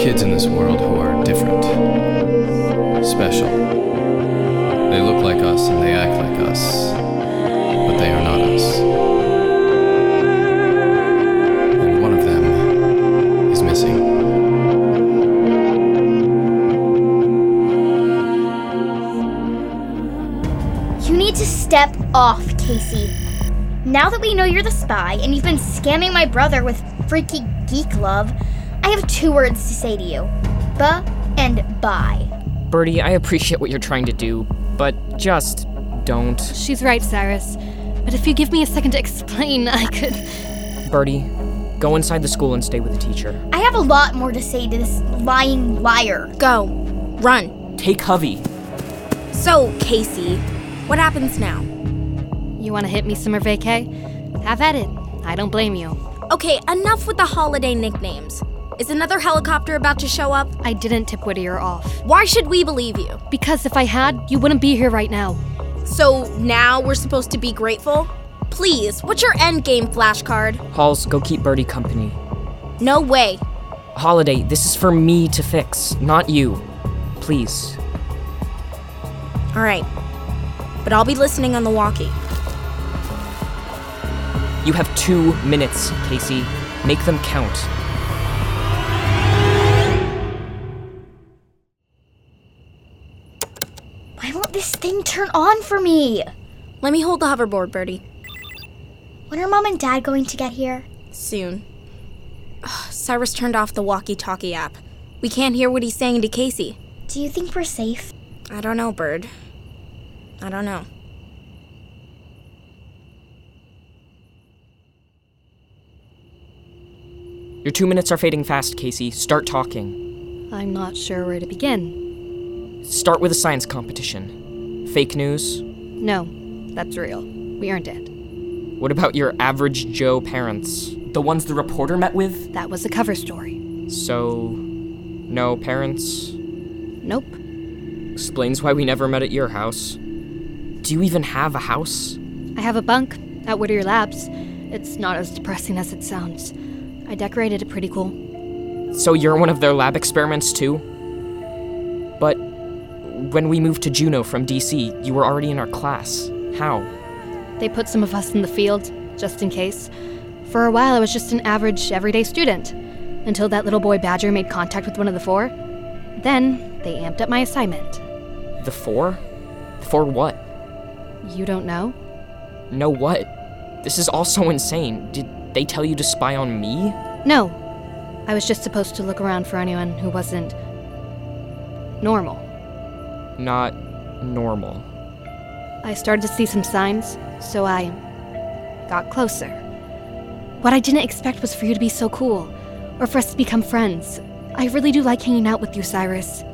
kids in this world who are different, special. They look like us and they act like us, but they are not us. And one of them is missing. You need to step off, Casey. Now that we know you're the spy and you've been scamming my brother with freaky geek love, I have two words to say to you. Buh and bye. Birdie, I appreciate what you're trying to do, but just don't. She's right, Cyrus. But if you give me a second to explain, I could. Birdie, go inside the school and stay with the teacher. I have a lot more to say to this lying liar. Go. Run. Take Hovey. So, Casey, what happens now? You want to hit me, summer vacay? Have at it. I don't blame you. Okay, enough with the holiday nicknames. Is another helicopter about to show up? I didn't tip Whittier off. Why should we believe you? Because if I had, you wouldn't be here right now. So now we're supposed to be grateful? Please, what's your end game Flashcard? Halls, go keep Birdie company. No way. Holiday, this is for me to fix, not you. Please. All right. But I'll be listening on the walkie. You have two minutes, Casey. Make them count. Why won't this thing turn on for me? Let me hold the hoverboard, Birdie. When are mom and dad going to get here? Soon. Ugh, Cyrus turned off the walkie talkie app. We can't hear what he's saying to Casey. Do you think we're safe? I don't know, Bird. I don't know. Your two minutes are fading fast, Casey. Start talking. I'm not sure where to begin. Start with a science competition. Fake news? No, that's real. We earned it. What about your average Joe parents? The ones the reporter met with? That was a cover story. So. No parents? Nope. Explains why we never met at your house. Do you even have a house? I have a bunk at Whittier Labs. It's not as depressing as it sounds. I decorated it pretty cool. So you're one of their lab experiments too? But when we moved to Juneau from DC, you were already in our class. How? They put some of us in the field, just in case. For a while, I was just an average, everyday student, until that little boy Badger made contact with one of the four. Then, they amped up my assignment. The four? For what? You don't know? No what? This is all so insane. Did they tell you to spy on me? No. I was just supposed to look around for anyone who wasn't. normal. Not normal. I started to see some signs, so I got closer. What I didn't expect was for you to be so cool, or for us to become friends. I really do like hanging out with you, Cyrus.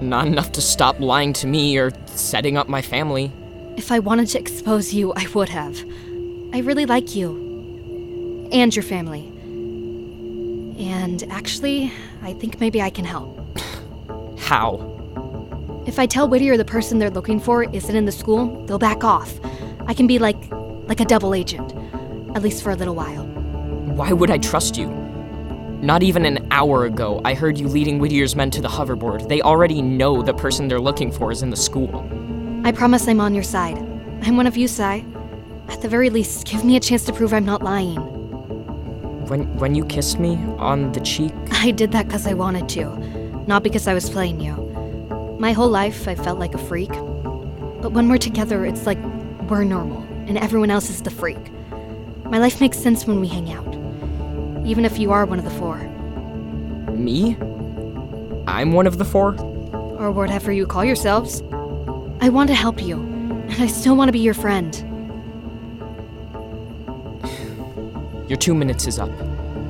Not enough to stop lying to me or setting up my family. If I wanted to expose you, I would have. I really like you. And your family. And actually, I think maybe I can help. How? If I tell Whittier the person they're looking for isn't in the school, they'll back off. I can be like like a double agent. At least for a little while. Why would I trust you? Not even an hour ago, I heard you leading Whittier's men to the hoverboard. They already know the person they're looking for is in the school. I promise I'm on your side. I'm one of you, Cy. At the very least, give me a chance to prove I'm not lying. When when you kissed me on the cheek, I did that because I wanted to, not because I was playing you. My whole life, I felt like a freak. But when we're together, it's like we're normal, and everyone else is the freak. My life makes sense when we hang out. Even if you are one of the four, me? I'm one of the four? or whatever you call yourselves. I want to help you, and I still want to be your friend. Your two minutes is up.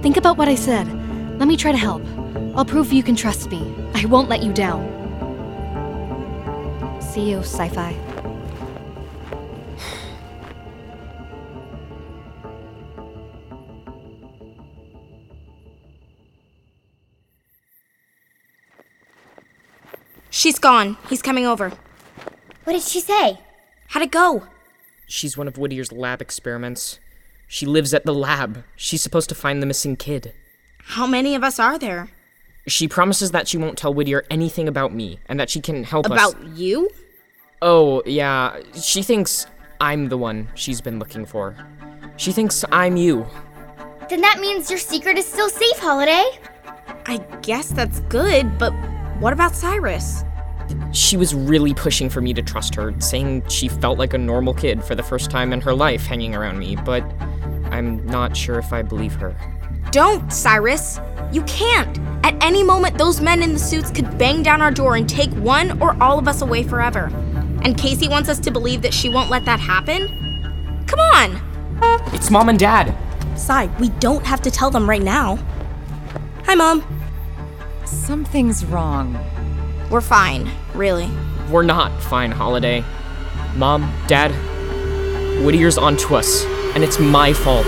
Think about what I said. Let me try to help. I'll prove you can trust me. I won't let you down. See you, sci fi. She's gone. He's coming over. What did she say? How'd it go? She's one of Whittier's lab experiments. She lives at the lab. She's supposed to find the missing kid. How many of us are there? She promises that she won't tell Whittier anything about me and that she can help us. About you? Oh, yeah. She thinks I'm the one she's been looking for. She thinks I'm you. Then that means your secret is still safe, Holiday. I guess that's good, but what about Cyrus? She was really pushing for me to trust her, saying she felt like a normal kid for the first time in her life hanging around me, but I'm not sure if I believe her. Don't, Cyrus! You can't! At any moment, those men in the suits could bang down our door and take one or all of us away forever. And Casey wants us to believe that she won't let that happen? Come on! It's mom and dad! Cy, we don't have to tell them right now. Hi, Mom. Something's wrong. We're fine, really. We're not fine, Holiday. Mom, Dad, Whittier's onto us, and it's my fault.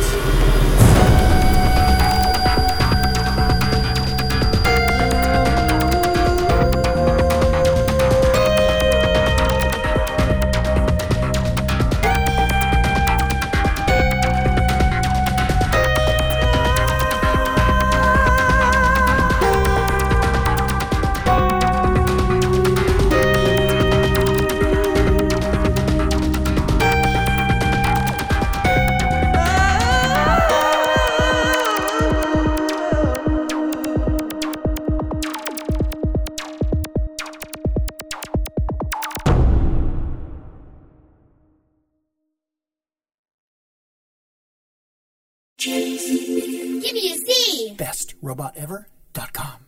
Give me a Z. bestrobotever.com.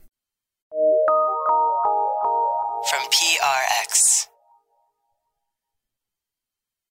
From PRX.